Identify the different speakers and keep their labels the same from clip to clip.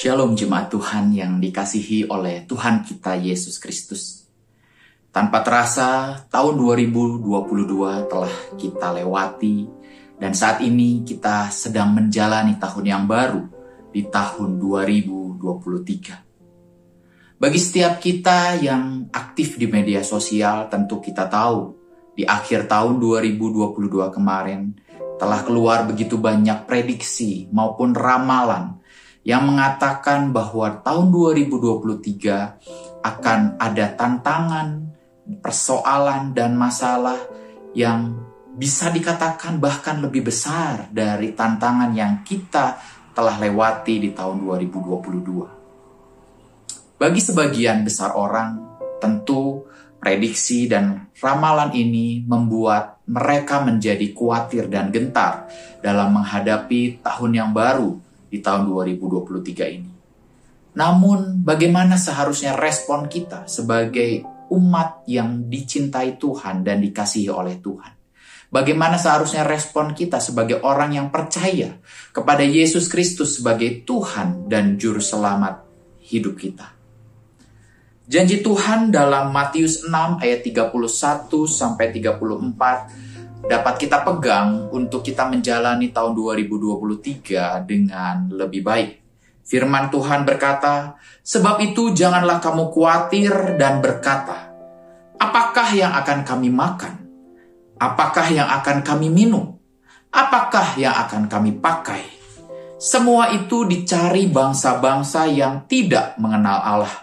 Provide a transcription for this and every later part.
Speaker 1: Shalom jemaat Tuhan yang dikasihi oleh Tuhan kita Yesus Kristus. Tanpa terasa, tahun 2022 telah kita lewati dan saat ini kita sedang menjalani tahun yang baru di tahun 2023. Bagi setiap kita yang aktif di media sosial, tentu kita tahu di akhir tahun 2022 kemarin telah keluar begitu banyak prediksi maupun ramalan yang mengatakan bahwa tahun 2023 akan ada tantangan, persoalan, dan masalah yang bisa dikatakan bahkan lebih besar dari tantangan yang kita telah lewati di tahun 2022. Bagi sebagian besar orang, tentu prediksi dan ramalan ini membuat mereka menjadi khawatir dan gentar dalam menghadapi tahun yang baru di tahun 2023 ini. Namun, bagaimana seharusnya respon kita sebagai umat yang dicintai Tuhan dan dikasihi oleh Tuhan? Bagaimana seharusnya respon kita sebagai orang yang percaya kepada Yesus Kristus sebagai Tuhan dan Juru Selamat hidup kita? Janji Tuhan dalam Matius 6 ayat 31 sampai 34 dapat kita pegang untuk kita menjalani tahun 2023 dengan lebih baik. Firman Tuhan berkata, "Sebab itu janganlah kamu khawatir dan berkata, apakah yang akan kami makan? Apakah yang akan kami minum? Apakah yang akan kami pakai?" Semua itu dicari bangsa-bangsa yang tidak mengenal Allah.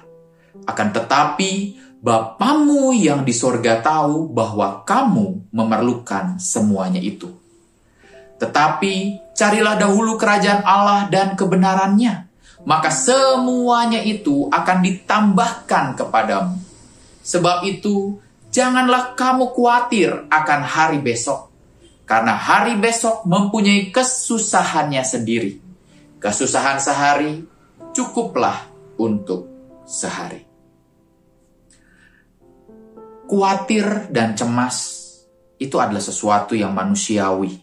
Speaker 1: Akan tetapi, Bapamu yang di sorga tahu bahwa kamu memerlukan semuanya itu. Tetapi carilah dahulu kerajaan Allah dan kebenarannya, maka semuanya itu akan ditambahkan kepadamu. Sebab itu, janganlah kamu khawatir akan hari besok, karena hari besok mempunyai kesusahannya sendiri. Kesusahan sehari cukuplah untuk sehari. Kuatir dan cemas itu adalah sesuatu yang manusiawi,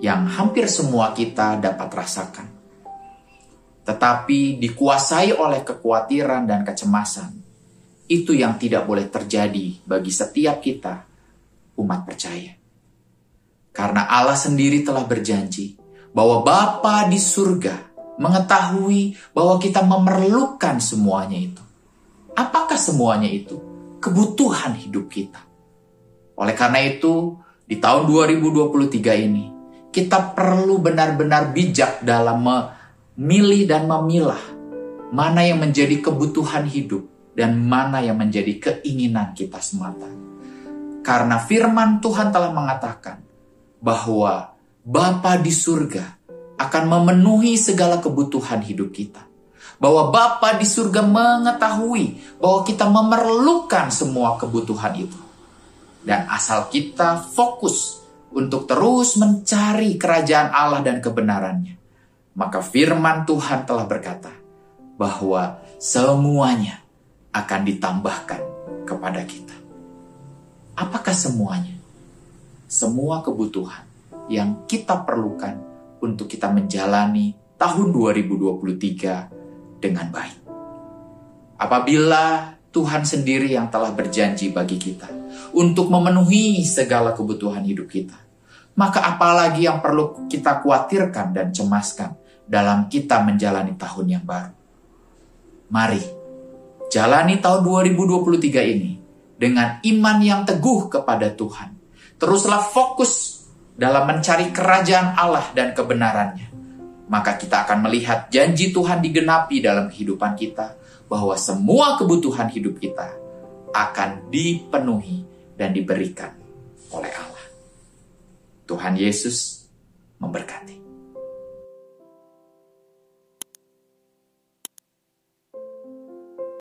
Speaker 1: yang hampir semua kita dapat rasakan. Tetapi dikuasai oleh kekhawatiran dan kecemasan, itu yang tidak boleh terjadi bagi setiap kita, umat percaya. Karena Allah sendiri telah berjanji bahwa Bapa di surga mengetahui bahwa kita memerlukan semuanya itu. Apakah semuanya itu? Kebutuhan hidup kita. Oleh karena itu, di tahun 2023 ini, kita perlu benar-benar bijak dalam memilih dan memilah mana yang menjadi kebutuhan hidup dan mana yang menjadi keinginan kita semata. Karena firman Tuhan telah mengatakan bahwa Bapa di surga akan memenuhi segala kebutuhan hidup kita bahwa Bapa di surga mengetahui bahwa kita memerlukan semua kebutuhan itu. Dan asal kita fokus untuk terus mencari kerajaan Allah dan kebenarannya, maka firman Tuhan telah berkata bahwa semuanya akan ditambahkan kepada kita. Apakah semuanya? Semua kebutuhan yang kita perlukan untuk kita menjalani tahun 2023 dengan baik. Apabila Tuhan sendiri yang telah berjanji bagi kita untuk memenuhi segala kebutuhan hidup kita, maka apalagi yang perlu kita khawatirkan dan cemaskan dalam kita menjalani tahun yang baru. Mari jalani tahun 2023 ini dengan iman yang teguh kepada Tuhan. Teruslah fokus dalam mencari kerajaan Allah dan kebenarannya maka kita akan melihat janji Tuhan digenapi dalam kehidupan kita, bahwa semua kebutuhan hidup kita akan dipenuhi dan diberikan oleh Allah. Tuhan Yesus memberkati.